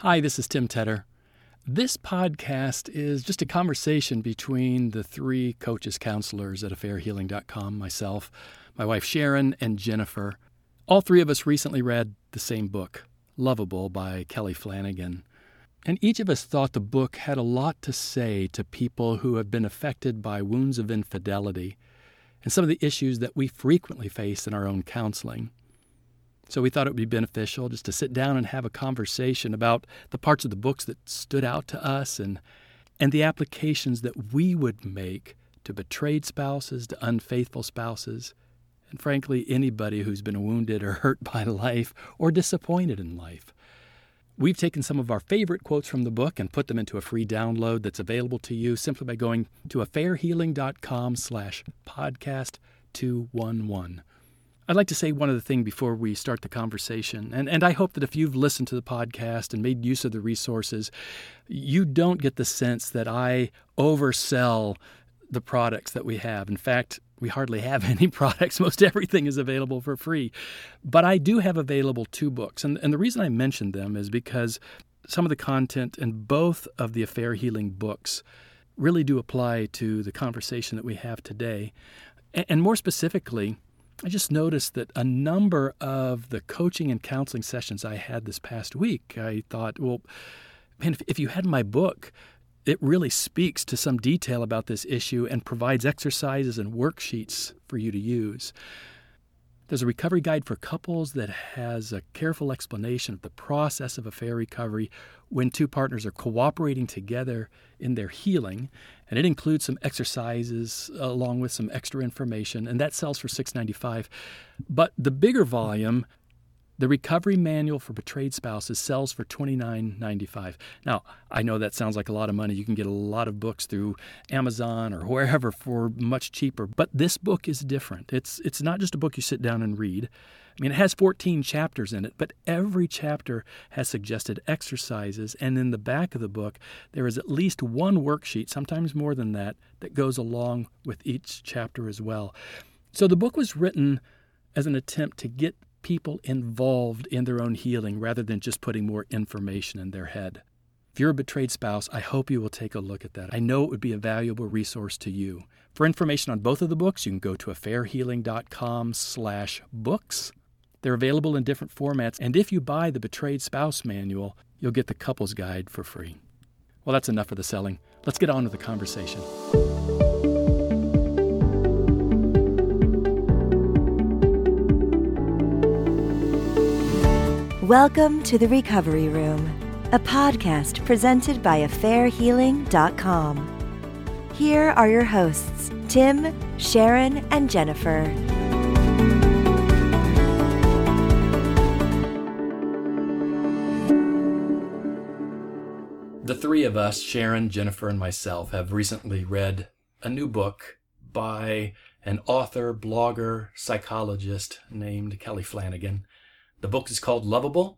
Hi, this is Tim Tedder. This podcast is just a conversation between the three coaches counselors at affairhealing.com myself, my wife Sharon, and Jennifer. All three of us recently read the same book, Loveable by Kelly Flanagan. And each of us thought the book had a lot to say to people who have been affected by wounds of infidelity and some of the issues that we frequently face in our own counseling. So we thought it would be beneficial just to sit down and have a conversation about the parts of the books that stood out to us and and the applications that we would make to betrayed spouses, to unfaithful spouses, and frankly anybody who's been wounded or hurt by life or disappointed in life. We've taken some of our favorite quotes from the book and put them into a free download that's available to you simply by going to affairhealing.com slash podcast 211. I'd like to say one other thing before we start the conversation. And, and I hope that if you've listened to the podcast and made use of the resources, you don't get the sense that I oversell the products that we have. In fact, we hardly have any products. Most everything is available for free. But I do have available two books. And, and the reason I mentioned them is because some of the content in both of the Affair Healing books really do apply to the conversation that we have today. And, and more specifically, I just noticed that a number of the coaching and counseling sessions I had this past week, I thought, well, man, if, if you had my book, it really speaks to some detail about this issue and provides exercises and worksheets for you to use. There's a recovery guide for couples that has a careful explanation of the process of affair recovery when two partners are cooperating together in their healing, and it includes some exercises along with some extra information, and that sells for $6.95. But the bigger volume the Recovery Manual for Betrayed Spouses sells for $29.95. Now, I know that sounds like a lot of money. You can get a lot of books through Amazon or wherever for much cheaper, but this book is different. It's it's not just a book you sit down and read. I mean, it has 14 chapters in it, but every chapter has suggested exercises, and in the back of the book, there is at least one worksheet, sometimes more than that, that goes along with each chapter as well. So the book was written as an attempt to get people involved in their own healing rather than just putting more information in their head. If you're a betrayed spouse, I hope you will take a look at that. I know it would be a valuable resource to you. For information on both of the books, you can go to affairhealing.com slash books. They're available in different formats, and if you buy the Betrayed Spouse Manual, you'll get the Couples Guide for free. Well, that's enough of the selling. Let's get on to the conversation. Welcome to the Recovery Room, a podcast presented by AffairHealing.com. Here are your hosts, Tim, Sharon, and Jennifer. The three of us, Sharon, Jennifer, and myself, have recently read a new book by an author, blogger, psychologist named Kelly Flanagan. The book is called Loveable,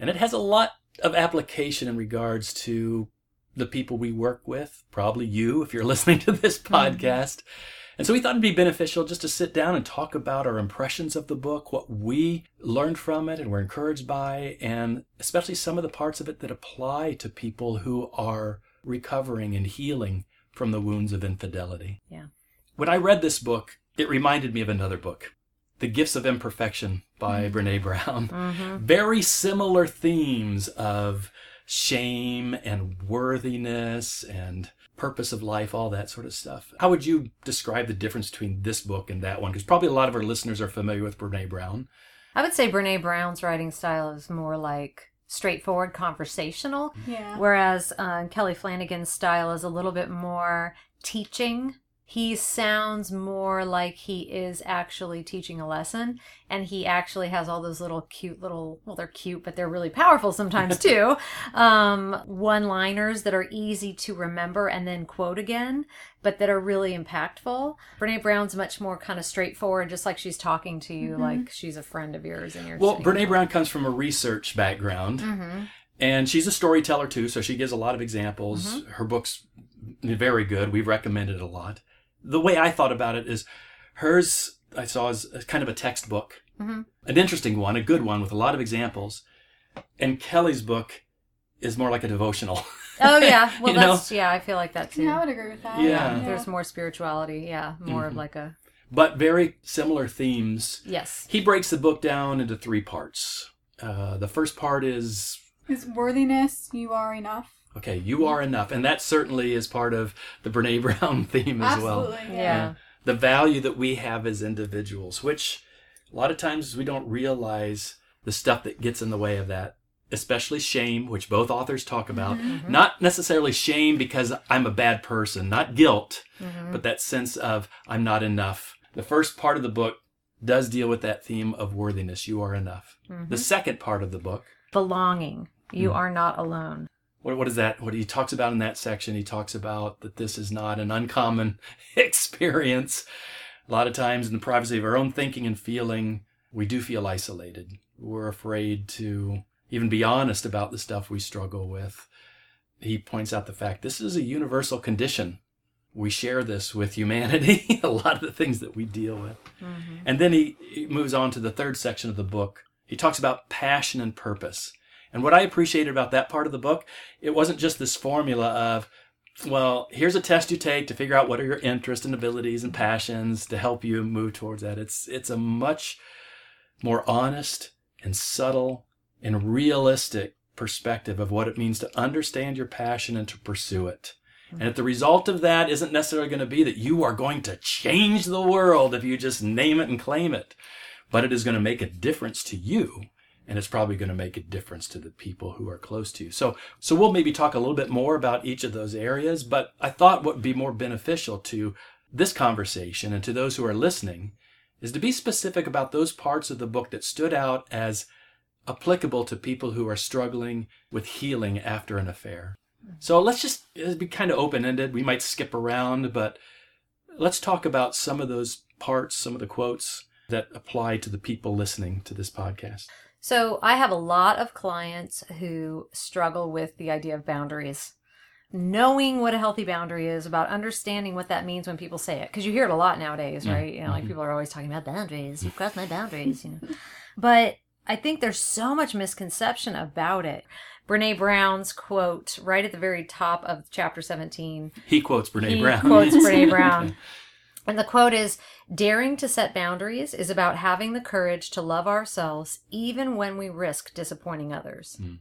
and it has a lot of application in regards to the people we work with, probably you if you're listening to this mm-hmm. podcast. Mm-hmm. And so we thought it'd be beneficial just to sit down and talk about our impressions of the book, what we learned from it and were encouraged by, and especially some of the parts of it that apply to people who are recovering and healing from the wounds of infidelity. Yeah. When I read this book, it reminded me of another book. The Gifts of Imperfection by mm-hmm. Brene Brown. Mm-hmm. Very similar themes of shame and worthiness and purpose of life, all that sort of stuff. How would you describe the difference between this book and that one? Because probably a lot of our listeners are familiar with Brene Brown. I would say Brene Brown's writing style is more like straightforward conversational. Yeah. Whereas uh, Kelly Flanagan's style is a little bit more teaching he sounds more like he is actually teaching a lesson and he actually has all those little cute little well they're cute but they're really powerful sometimes too um, one liners that are easy to remember and then quote again but that are really impactful brene brown's much more kind of straightforward just like she's talking to you mm-hmm. like she's a friend of yours and you're well brene brown comes from a research background mm-hmm. and she's a storyteller too so she gives a lot of examples mm-hmm. her books very good we've recommended it a lot the way I thought about it is hers I saw as kind of a textbook, mm-hmm. an interesting one, a good one with a lot of examples. And Kelly's book is more like a devotional. Oh yeah, well You know? that's yeah. I feel like that too. Yeah, I would agree with that. Yeah. There's more spirituality. Yeah, more Mm-hmm. of like a but very similar themes. yes. He breaks the book down into three parts. Uh, the first part is Is worthiness, you are enough. Okay, you are enough, and that certainly is part of the Brene Brown theme as well. Absolutely. Yeah. The value that we have as individuals, which a lot of times we don't realize the stuff that gets in the way of that, especially shame, which both authors talk about. Mm-hmm. Mm-hmm. Not necessarily shame because I'm a bad person, not guilt, mm-hmm. but that sense of I'm not enough. The first part of the book does deal with that theme of worthiness. You are enough. The second part of the book, Belonging. You Mm. are not alone. What, what is that? What he talks about in that section, he talks about that this is not an uncommon experience. A lot of times, in the privacy of our own thinking and feeling, we do feel isolated. We're afraid to even be honest about the stuff we struggle with. He points out the fact this is a universal condition. We share this with humanity, a lot of the things that we deal with. Mm-hmm. And then he, he moves on to the third section of the book. He talks about passion and purpose. And what I appreciated about that part of the book, it wasn't just this formula of, well, here's a test you take to figure out what are your interests and abilities and passions to help you move towards that. It's it's a much more honest and subtle and realistic perspective of what it means to understand your passion and to pursue it. And if the result of that isn't necessarily going to be that you are going to change the world if you just name it and claim it, but it is going to make a difference to you and it's probably going to make a difference to the people who are close to you. So so we'll maybe talk a little bit more about each of those areas, but I thought what would be more beneficial to this conversation and to those who are listening is to be specific about those parts of the book that stood out as applicable to people who are struggling with healing after an affair. So let's just be kind of open ended. We might skip around, but let's talk about some of those parts, some of the quotes that apply to the people listening to this podcast. So I have a lot of clients who struggle with the idea of boundaries. Knowing what a healthy boundary is, about understanding what that means when people say it. Because you hear it a lot nowadays, right? You know, like mm-hmm. people are always talking about boundaries. You've crossed my boundaries, you know. But I think there's so much misconception about it. Brene Brown's quote right at the very top of chapter 17 He quotes Brene Brown. he Brown. quotes Brene Brown. And the quote is Daring to set boundaries is about having the courage to love ourselves even when we risk disappointing others. Hmm.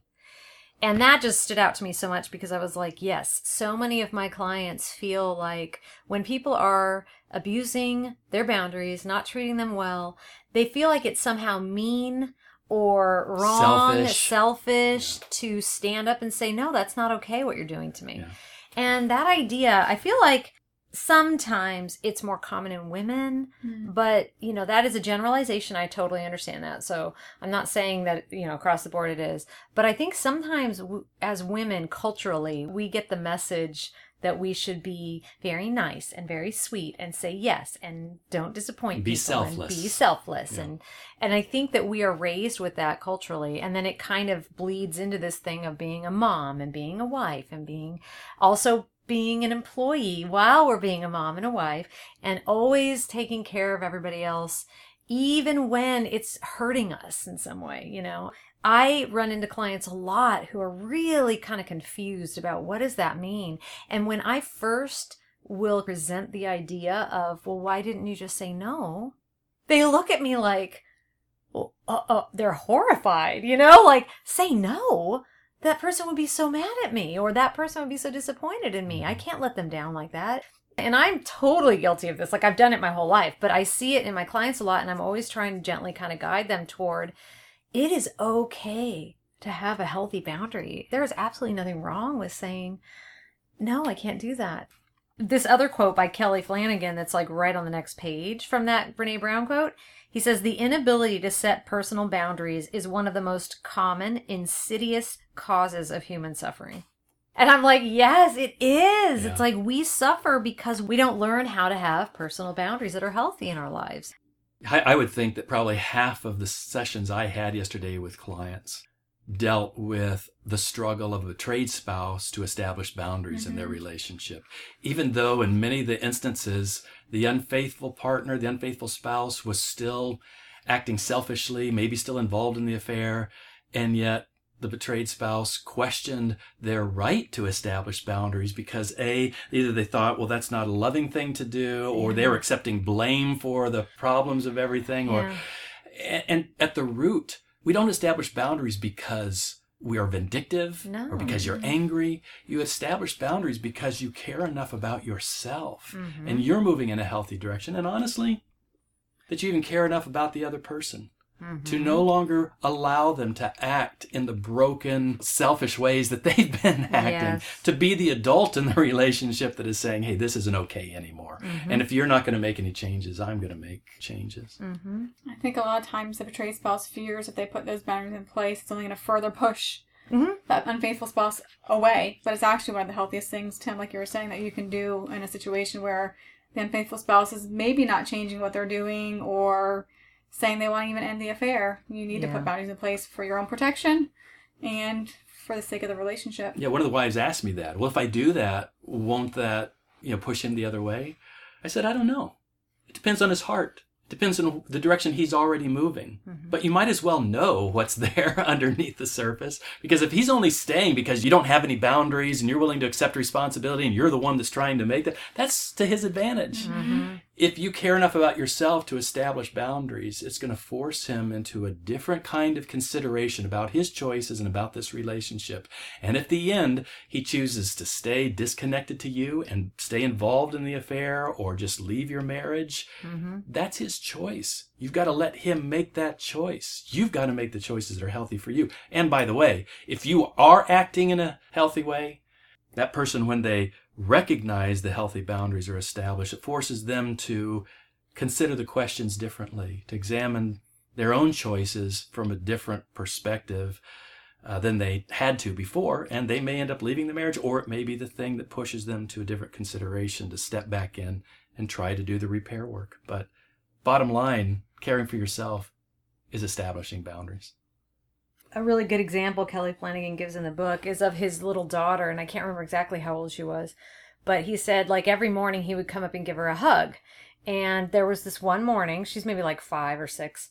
And that just stood out to me so much because I was like, yes, so many of my clients feel like when people are abusing their boundaries, not treating them well, they feel like it's somehow mean or wrong, Selfish. selfish, to stand up and say, no, that's not okay what you're doing to me. Yeah. And that idea, I feel like sometimes it's more common in women, hmm. but you know, that is a generalization. I totally understand that. So I'm not saying that, you know, across the board it is, but I think sometimes w- as women culturally, we get the message that we should be very nice and very sweet and say yes and don't disappoint Be people selfless. and be selfless Yeah. and and I think that we are raised with that culturally and then it kind of bleeds into this thing of being a mom and being a wife and being also being an employee while we're being a mom and a wife and always taking care of everybody else even when it's hurting us in some way, you know. I run into clients a lot who are really kind of confused about what does that mean? And when I first will present the idea of, well, why didn't you just say no? They look at me like, well, uh, uh, they're horrified, you know, like say no. That person would be so mad at me, or that person would be so disappointed in me. I can't let them down like that. And I'm totally guilty of this. Like I've done it my whole life, but I see it in my clients a lot, and I'm always trying to gently kind of guide them toward it is okay to have a healthy boundary. There is absolutely nothing wrong with saying, no, I can't do that. This other quote by Kelly Flanagan that's like right on the next page from that Brene Brown quote. He says, The inability to set personal boundaries is one of the most common, insidious causes of human suffering. And I'm like, yes, it is. Yeah. It's like we suffer because we don't learn how to have personal boundaries that are healthy in our lives. I, I would think that probably half of the sessions I had yesterday with clients dealt with the struggle of a trade spouse to establish boundaries in their mm-hmm. relationship. Even though in many of the instances, the unfaithful partner, the unfaithful spouse was still acting selfishly, maybe still involved in the affair, and yet the betrayed spouse questioned their right to establish boundaries because a either they thought well that's not a loving thing to do or they were accepting blame for the problems of everything or Yeah. and at the root we don't establish boundaries because we are vindictive No. or because you're angry you establish boundaries because you care enough about yourself Mm-hmm. and you're moving in a healthy direction and honestly that you even care enough about the other person Mm-hmm. to no longer allow them to act in the broken, selfish ways that they've been acting. Yes. To be the adult in the relationship that is saying, hey, this isn't okay anymore. Mm-hmm. And if you're not going to make any changes, I'm going to make changes. Mm-hmm. I think a lot of times the betrayed spouse fears if they put those boundaries in place, it's only going to further push Mhm. that unfaithful spouse away. But it's actually one of the healthiest things, Tim, like you were saying, that you can do in a situation where the unfaithful spouse is maybe not changing what they're doing or saying they want to even end the affair. You need to put boundaries in place for your own protection and for the sake of the relationship. Yeah, one of the wives asked me that. Well, if I do that, won't that, you know, push him the other way? I said, I don't know. It depends on his heart. It depends on the direction he's already moving. Mm-hmm. But you might as well know what's there underneath the surface. Because if he's only staying because you don't have any boundaries and you're willing to accept responsibility and you're the one that's trying to make that, that's to his advantage. Mm-hmm. If you care enough about yourself to establish boundaries, it's going to force him into a different kind of consideration about his choices and about this relationship. And if the end he chooses to stay disconnected to you and stay involved in the affair or just leave your marriage, mm-hmm. that's his choice. You've got to let him make that choice. You've got to make the choices that are healthy for you. And by the way, if you are acting in a healthy way, that person, when they recognize the healthy boundaries are established, it forces them to consider the questions differently, to examine their own choices from a different perspective uh, than they had to before. And they may end up leaving the marriage, or it may be the thing that pushes them to a different consideration to step back in and try to do the repair work. But bottom line, caring for yourself is establishing boundaries. A really good example Kelly Flanagan gives in the book is of his little daughter, and I can't remember exactly how old she was, but he said like every morning he would come up and give her a hug. And there was this one morning, she's maybe like five or six.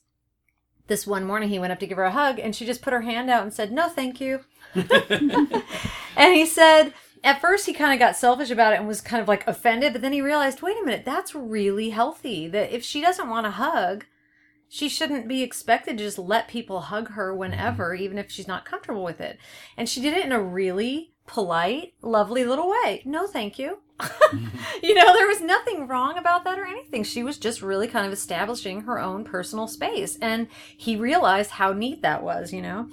This one morning he went up to give her a hug and she just put her hand out and said, No, thank you. and he said, at first he kind of got selfish about it and was kind of like offended, but then he realized, wait a minute, that's really healthy. That if she doesn't want a hug, she shouldn't be expected to just let people hug her whenever, mm-hmm. even if she's not comfortable with it. And she did it in a really polite, lovely little way. No, thank you. Mm-hmm. you know, there was nothing wrong about that or anything. She was just really kind of establishing her own personal space. And he realized how neat that was, you know?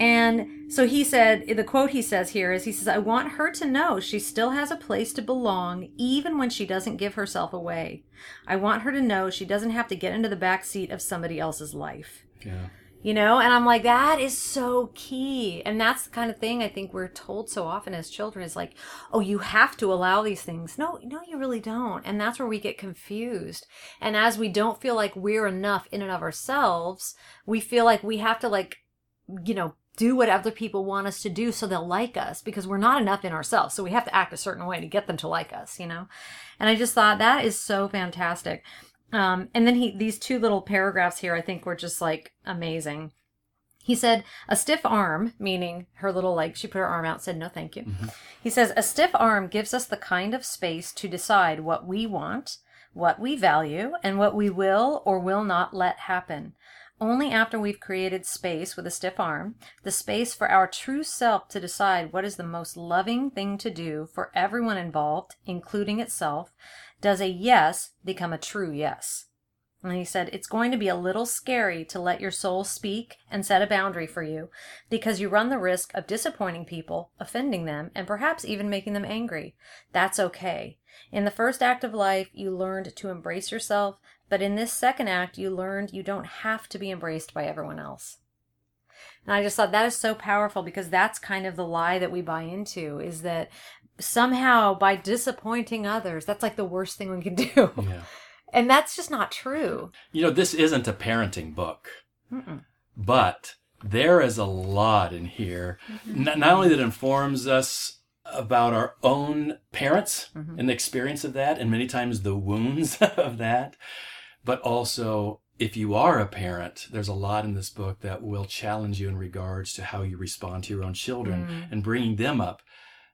And so he said, the quote he says here is, he says, I want her to know she still has a place to belong even when she doesn't give herself away. I want her to know she doesn't have to get into the back seat of somebody else's life. Yeah. You know, and I'm like, that is so key. And that's the kind of thing I think we're told so often as children is like, oh, you have to allow these things. No, no, you really don't. And that's where we get confused. And as we don't feel like we're enough in and of ourselves, we feel like we have to like, you know, do what other people want us to do so they'll like us because we're not enough in ourselves. So we have to act a certain way to get them to like us, you know? And I just thought that is so fantastic. Um, and then he, these two little paragraphs here, I think were just like amazing. He said, a stiff arm, meaning her little leg, she put her arm out, said, no, thank you. He says, a stiff arm gives us the kind of space to decide what we want, what we value, and what we will or will not let happen. Only after we've created space with a stiff arm, the space for our true self to decide what is the most loving thing to do for everyone involved, including itself, does a yes become a true yes. And he said, It's going to be a little scary to let your soul speak and set a boundary for you because you run the risk of disappointing people, offending them, and perhaps even making them angry. That's okay. In the first act of life, you learned to embrace yourself, but in this second act, you learned you don't have to be embraced by everyone else. And I just thought that is so powerful because that's kind of the lie that we buy into is that somehow by disappointing others, that's like the worst thing we can do. Yeah. And that's just not true. You know, this isn't a parenting book, Mm-mm. but there is a lot in here. Mm-hmm. Not, not only that informs us about our own parents mm-hmm. and the experience of that, and many times the wounds of that, but also if you are a parent, there's a lot in this book that will challenge you in regards to how you respond to your own children mm. and bringing them up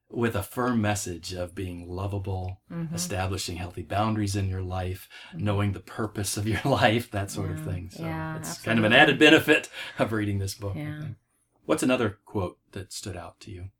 with a firm message of being lovable, mm-hmm. establishing healthy boundaries in your life, mm-hmm. knowing the purpose of your life, that sort of thing. So Yeah, it's kind of an added benefit of reading this book. Yeah. What's another quote that stood out to you?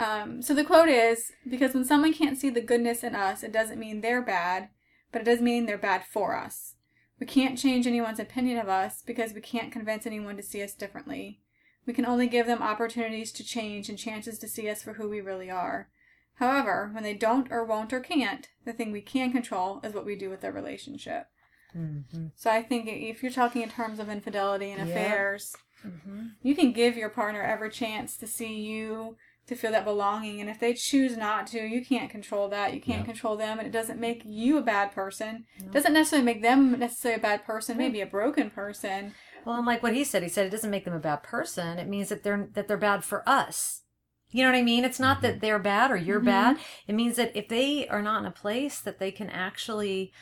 Um, so the quote is because when someone can't see the goodness in us, it doesn't mean they're bad, but it doesn't mean they're bad for us. We can't change anyone's opinion of us because we can't convince anyone to see us differently. We can only give them opportunities to change and chances to see us for who we really are. However, when they don't or won't or can't, the thing we can control is what we do with their relationship. Mhm. So I think if you're talking in terms of infidelity and affairs, Mhm. you can give your partner every chance to see you, to feel that belonging. And if they choose not to, you can't control that. You can't Yeah. control them. And it doesn't make you a bad person. doesn't necessarily make them necessarily a bad person, maybe a broken person. Well, and like what he said, he said it doesn't make them a bad person. It means that they're that they're bad for us. You know what I mean? It's not that mm-hmm. they're bad or you're bad. Mm-hmm. It means that if they are not in a place that they can actually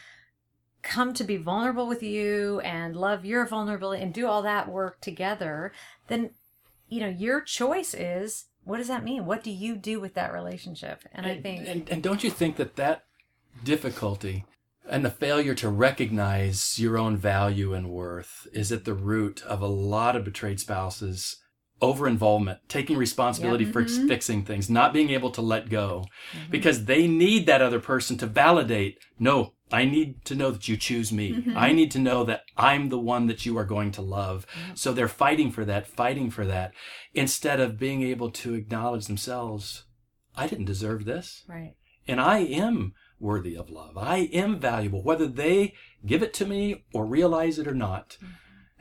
come to be vulnerable with you and love your vulnerability and do all that work together, then you know your choice is what does that mean? What do you do with that relationship? And I think and, and don't you think that that difficulty and the failure to recognize your own value and worth is at the root of a lot of betrayed spouses over involvement taking responsibility for mm-hmm. fixing things not being able to let go mm-hmm. because they need that other person to validate no i need to know that you choose me mm-hmm. i need to know that i'm the one that you are going to love mm-hmm. so they're fighting for that fighting for that instead of being able to acknowledge themselves i didn't deserve this right. and I am worthy of love. I am valuable, whether they give it to me or realize it or not. Mm-hmm.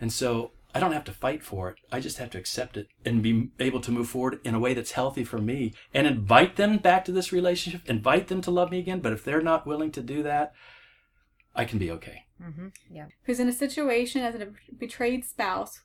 And so I don't have to fight for it. I just have to accept it and be able to move forward in a way that's healthy for me and invite them back to this relationship, invite them to love me again. But if they're not willing to do that, I can be okay. Mm-hmm. Yeah. Who's in a situation as a betrayed spouse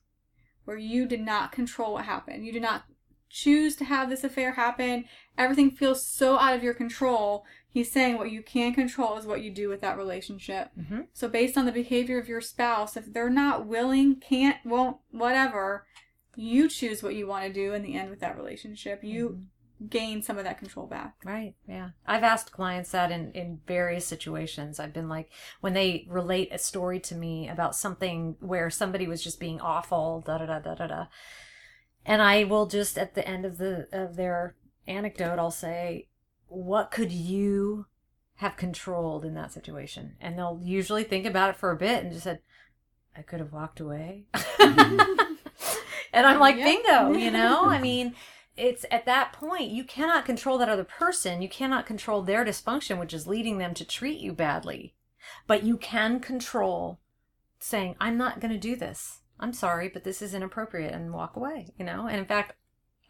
where you did not control what happened. You did not choose to have this affair happen. Everything feels so out of your control. He's saying what you can control is what you do with that relationship. Mhm. So, based on the behavior of your spouse, if they're not willing, can't, won't, whatever, you choose what you want to do in the end with that relationship. You gain some of that control back. Right. Yeah. I've asked clients that in, in various situations. I've been like, when they relate a story to me about something where somebody was just being awful, da da da da da da. And I will just at the end of the of their anecdote, I'll say, What could you have controlled in that situation? And they'll usually think about it for a bit and just said, I could have walked away. and I'm like, Yeah. bingo, you know? I mean, it's at that point you cannot control that other person. You cannot control their dysfunction which is leading them to treat you badly. But you can control saying i'm not going to do this. I'm sorry but this is inappropriate and walk away you know? And in fact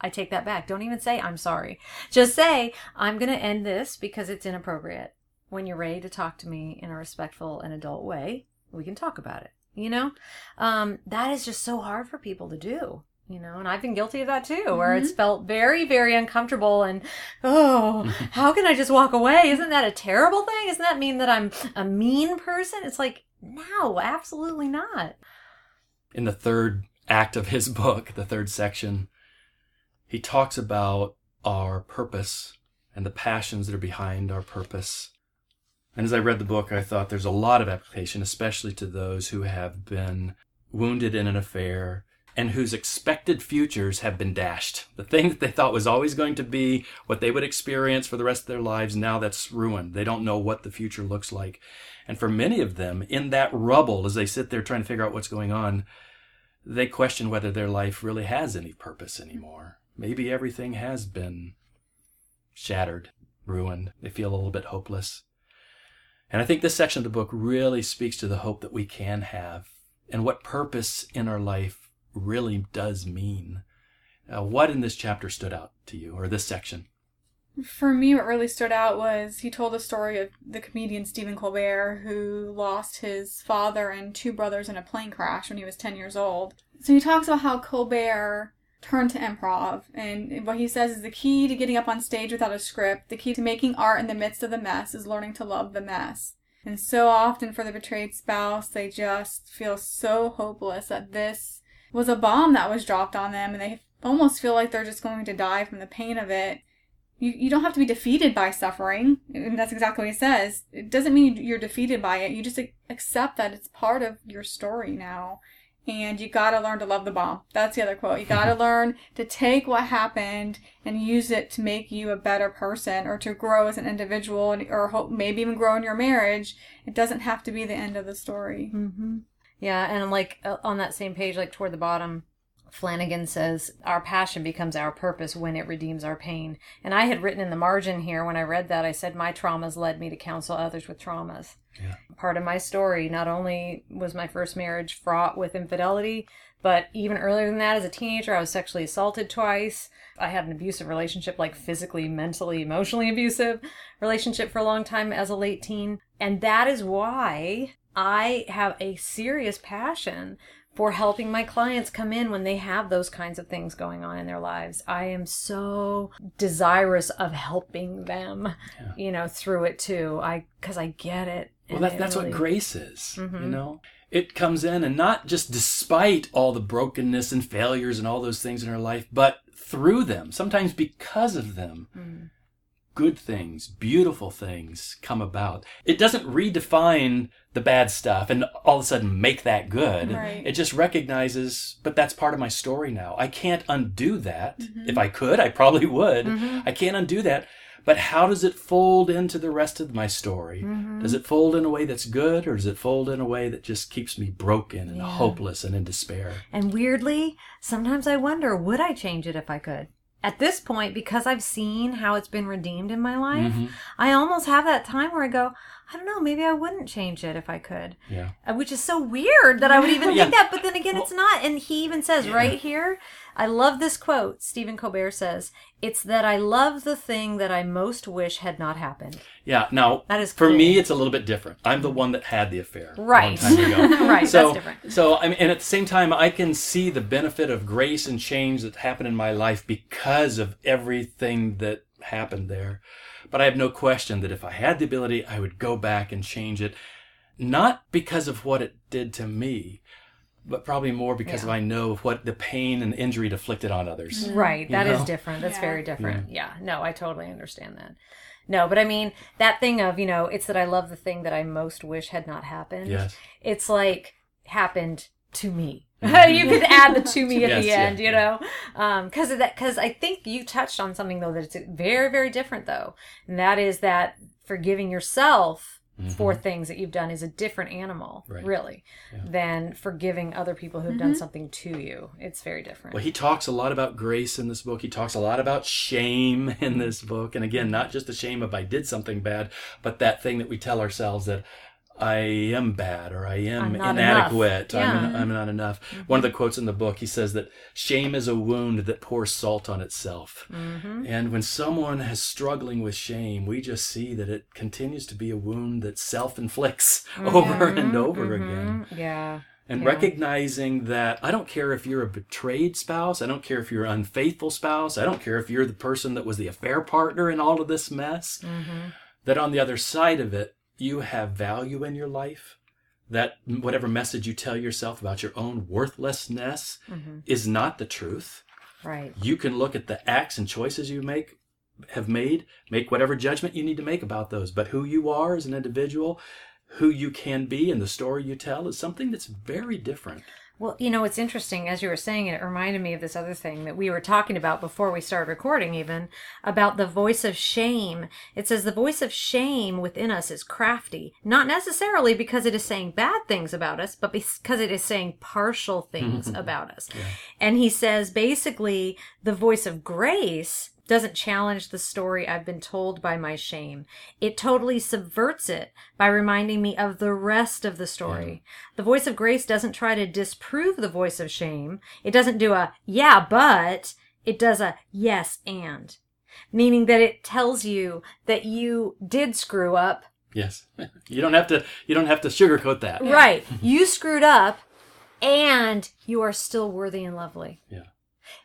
i take that back. Don't even say i'm sorry. Just say i'm going to end this because it's inappropriate. When you're ready to talk to me in a respectful and adult way we can talk about it you know? Um, that is just so hard for people to do you know and i've been guilty of that too where it's mm-hmm. felt very very uncomfortable and oh how can i just walk away? Isn't that a terrible thing? Doesn't that mean that i'm a mean person? It's like no absolutely not. In the third act of his book, the third section, he talks about our purpose and the passions that are behind our purpose. And as I read the book, I thought there's a lot of application, especially to those who have been wounded in an affair and whose expected futures have been dashed. The thing that they thought was always going to be what they would experience for the rest of their lives, now that's ruined. They don't know what the future looks like. And for many of them, in that rubble, as they sit there trying to figure out what's going on, they question whether their life really has any purpose anymore. Maybe everything has been shattered, ruined. They feel a little bit hopeless. And I think this section of the book really speaks to the hope that we can have and what purpose in our life really does mean. Uh, what in this chapter stood out to you, or this section? For me, what really stood out was he told the story of the comedian Stephen Colbert, who lost his father and two brothers in a plane crash when he was 10 years old. So he talks about how Colbert turned to improv, and what he says is the key to getting up on stage without a script, the key to making art in the midst of the mess is learning to love the mess. And so often for the betrayed spouse, they just feel so hopeless that this was a bomb that was dropped on them and they almost feel like they're just going to die from the pain of it. You, you don't have to be defeated by suffering. And that's exactly what he says. It doesn't mean you're defeated by it. You just accept that it's part of your story now. And you gotta learn to love the bomb. That's the other quote. You gotta learn to take what happened and use it to make you a better person or to grow as an individual or hope, maybe even grow in your marriage. It doesn't have to be the end of the story. Mm-hmm. Yeah, and I'm like uh, on that same page, like toward the bottom, Flanagan says, Our passion becomes our purpose when it redeems our pain. And I had written in the margin here when I read that, I said, My traumas led me to counsel others with traumas. Yeah. Part of my story, not only was my first marriage fraught with infidelity, but even earlier than that, as a teenager, I was sexually assaulted twice. I had an abusive relationship, like physically, mentally, emotionally abusive relationship for a long time as a late teen. And that is why I have a serious passion for helping my clients come in when they have those kinds of things going on in their lives. I am so desirous of helping them, Yeah. you know, through it too. I because I get it. Well, that, that's what grace is. You Mhm. know, it comes in and not just despite all the brokenness and failures and all those things in our life, but through them, sometimes because of them. Mm. Good things, beautiful things come about. It doesn't redefine the bad stuff and all of a sudden make that good. Right. It just recognizes, but that's part of my story now. I can't undo that. If I could, I probably would. Mhm. I can't undo that. But how does it fold into the rest of my story? Mhm. Does it fold in a way that's good or does it fold in a way that just keeps me broken and Yeah. hopeless and in despair? And weirdly, sometimes I wonder, would I change it if I could? At this point, because I've seen how it's been redeemed in my life, Mhm. I almost have that time where I go, I don't know, maybe I wouldn't change it if I could. Yeah. Uh, Which is so weird that I would even Yeah. think that, but then again, it's not. And he even says right here, I love this quote. Stephen Colbert says, It's that I love the thing that I most wish had not happened. Yeah. Now, That is for cool. me, it's a little bit different. I'm the one that had the affair. Right. right, so, that's different. So, I mean, and at the same time, I can see the benefit of grace and change that happened in my life because of everything that happened there. But I have no question that if I had the ability, I would go back and change it. Not because of what it did to me, but probably more because Yeah. I know what the pain and injury it afflicted on others. Right. You that is know? different. That's Yeah. very different. Yeah. No, I totally understand that. No, but I mean, that thing of, you know, it's that I love the thing that I most wish had not happened. Yes. It's like happened to me. you could add the to me at Yes, the yeah, end, you yeah. know, um, because of that. Because I think you touched on something though that's very, very different though, and that is that forgiving yourself for things that you've done is a different animal, Mm-hmm. Right. really, Yeah. than forgiving other people who've done something to you. It's very different. Well, he talks a lot about grace in this book. He talks a lot about shame in this book. And again, not just the shame of I did something bad, but that thing that we tell ourselves that I am bad or I am I'm inadequate. I'm, Yeah. Mm-hmm. I'm not enough. One of the quotes in the book, he says that shame is a wound that pours salt on itself. Mm-hmm. And when someone is struggling with shame, we just see that it continues to be a wound that self inflicts over and over again. Mhm. Yeah. And Yeah. recognizing that I don't care if you're a betrayed spouse, I don't care if you're an unfaithful spouse, I don't care if you're the person that was the affair partner in all of this mess, hmm that on the other side of it, you have value in your life. That whatever message you tell yourself about your own worthlessness hmm is not the truth. Right. You can look at the acts and choices you make have made, make whatever judgment you need to make about those. But who you are as an individual, who you can be, and the story you tell is something that's very different. Well, you know, it's interesting. As you were saying it, it reminded me of this other thing that we were talking about before we started recording, even about the voice of shame. It says the voice of shame within us is crafty, not necessarily because it is saying bad things about us, but because it is saying partial things about us. And he says basically the voice of grace doesn't challenge the story I've been told by my shame. It totally subverts it by reminding me of the rest of the story. The voice of grace doesn't try to disprove the voice of shame. It doesn't do a, yeah, but, it does a, yes, and. Meaning that it tells you that you did screw up. Yes. You don't have to you don't have to sugarcoat that. Right. You screwed up and you are still worthy and lovely. Yeah.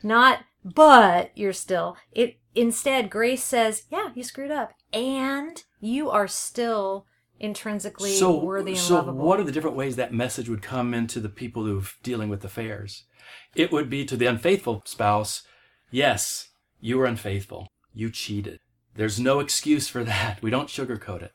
Not, but you're still. It instead, Grace says, yeah, you screwed up and you are still intrinsically so, worthy and so lovable. what are the different ways that message would come into the people who are dealing with affairs? It would be to the unfaithful spouse, yes, you were unfaithful. You cheated. There's no excuse for that. We don't sugarcoat it.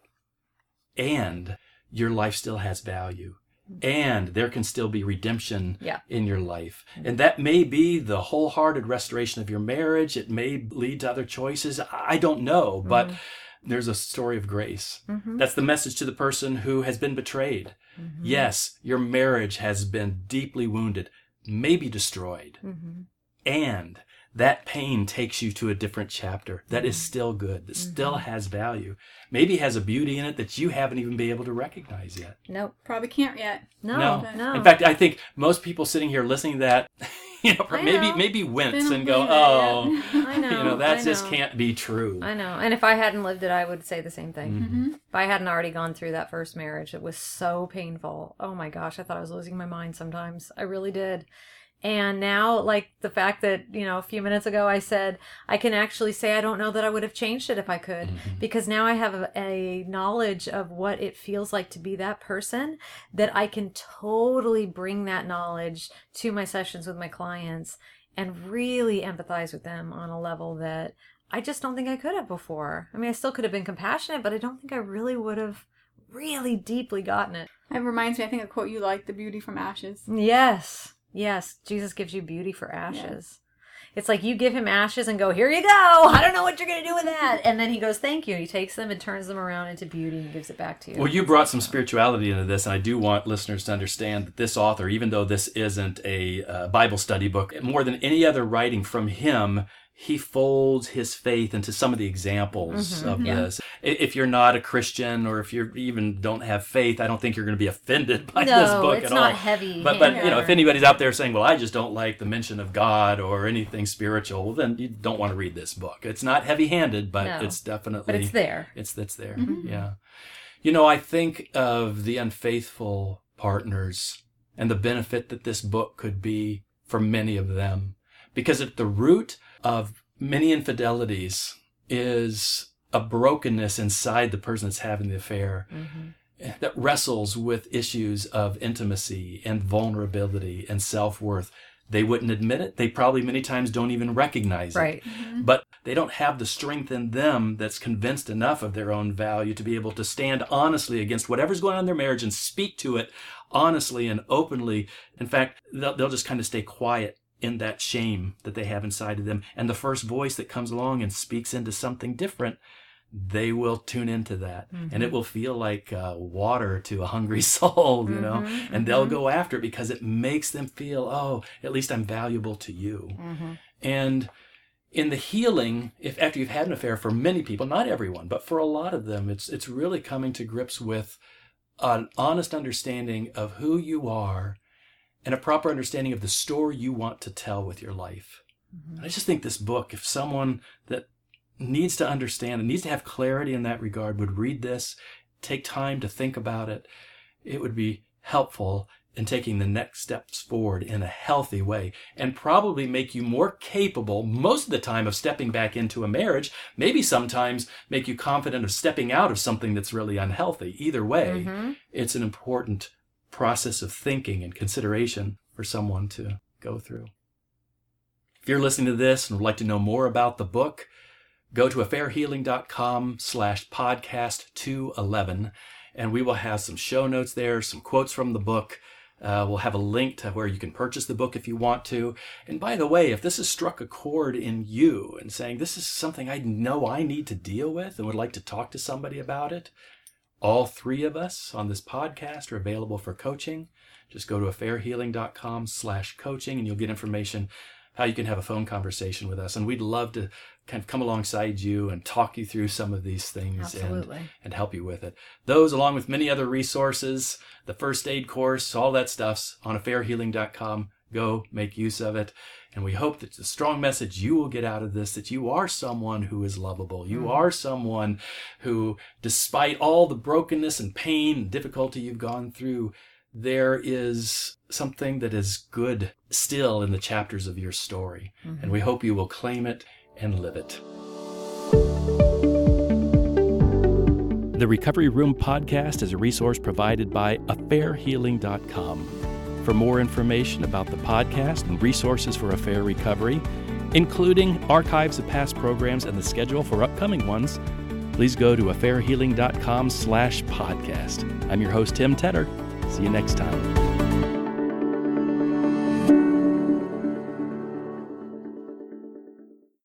And your life still has value. And there can still be redemption Yeah. in your life. And that may be the wholehearted restoration of your marriage. It may lead to other choices. I don't know, but mm-hmm. there's a story of grace. Mm-hmm. That's the message to the person who has been betrayed. Mm-hmm. Yes, your marriage has been deeply wounded, maybe destroyed. And that pain takes you to a different chapter that is mm-hmm. still good, that still mm-hmm. has value, maybe has a beauty in it that you haven't even been able to recognize yet. Nope. Probably can't yet. No. No. In fact, I think most people sitting here listening to that, you know, I maybe know. maybe wince and go, "Oh. I know. you know, that I just can't be true." I know. And if I hadn't lived it, I would say the same thing. Mm-hmm. mm-hmm. If I hadn't already gone through that first marriage, it was so painful. Oh my gosh, I thought I was losing my mind sometimes. I really did. And now, like the fact that, you know, a few minutes ago I said, I can actually say I don't know that I would have changed it if I could. Mm-hmm. Because now I have a, a knowledge of what it feels like to be that person that I can totally bring that knowledge to my sessions with my clients and really empathize with them on a level that I just don't think I could have before. I mean, I still could have been compassionate, but I don't think I really would have really deeply gotten it. It reminds me, I think, a quote you like, the beauty from ashes. Yes. Yes. Jesus gives you beauty for ashes. It's like you give him ashes and go, here you go. I don't know what you're going to do with that. And then he goes, thank you. He takes them and turns them around into beauty and gives it back to you. Well, you brought some spirituality into this, and I do want listeners to understand that this author, even though this isn't a uh, Bible study book, more than any other writing from him, he folds his faith into some of the examples mm-hmm, of yeah. this. If you're not a Christian, or if you even don't have faith, I don't think you're going to be offended by No, this book it's at not all. heavy But, but you know, if anybody's out there saying, "Well, I just don't like the mention of God or anything spiritual," then you don't want to read this book. It's not heavy-handed, but No. it's definitely but it's there. it's that's there. Mm-hmm. Yeah. You know, I think of the unfaithful partners and the benefit that this book could be for many of them. Because at the root of many infidelities is a brokenness inside the person that's having the affair mm-hmm. that wrestles with issues of intimacy and vulnerability and self-worth. They wouldn't admit it. They probably many times don't even recognize it Right. Mm-hmm. but they don't have the strength in them that's convinced enough of their own value to be able to stand honestly against whatever's going on in their marriage and speak to it honestly and openly. In fact, they'll, they'll just kind of stay quiet in that shame that they have inside of them. And the first voice that comes along and speaks into something different, they will tune into that. Mm-hmm. And it will feel like uh, water to a hungry soul, you know, mm-hmm, and they'll mm-hmm. go after it because it makes them feel, oh, at least I'm valuable to you. And in the healing, if after you've had an affair for many people, not everyone, but for a lot of them, it's it's really coming to grips with an honest understanding of who you are and a proper understanding of the story you want to tell with your life. And I just think this book, if someone that needs to understand and needs to have clarity in that regard would read this, take time to think about it, it would be helpful in taking the next steps forward in a healthy way and probably make you more capable most of the time of stepping back into a marriage, maybe sometimes make you confident of stepping out of something that's really unhealthy. Either way, mm-hmm. it's an important process of thinking and consideration for someone to go through. If you're listening to this and would like to know more about the book, go to affairhealing.com slash podcast 211 and we will have some show notes there, some quotes from the book. Uh, we'll have a link to where you can purchase the book if you want to. And by the way, if this has struck a chord in you and saying this is something I know I need to deal with and would like to talk to somebody about it, all three of us on this podcast are available for coaching. Just go to affairhealing.com slash coaching and you'll get information how you can have a phone conversation with us. And we'd love to kind of come alongside you and talk you through some of these things and, and help you with it. Those, along with many other resources, the first aid course, all that stuff's on affairhealing.com. Go make use of it. And we hope that the strong message you will get out of this, that you are someone who is lovable. You mm. are someone who, despite all the brokenness and pain and difficulty you've gone through, there is something that is good still in the chapters of your story. Mm-hmm. And we hope you will claim it and live it. The Recovery Room podcast is a resource provided by affairhealing.com. For more information about the podcast and resources for a fair recovery, including archives of past programs and the schedule for upcoming ones, please go to affairhealing.com slash podcast. I'm your host, Tim Tedder. See you next time.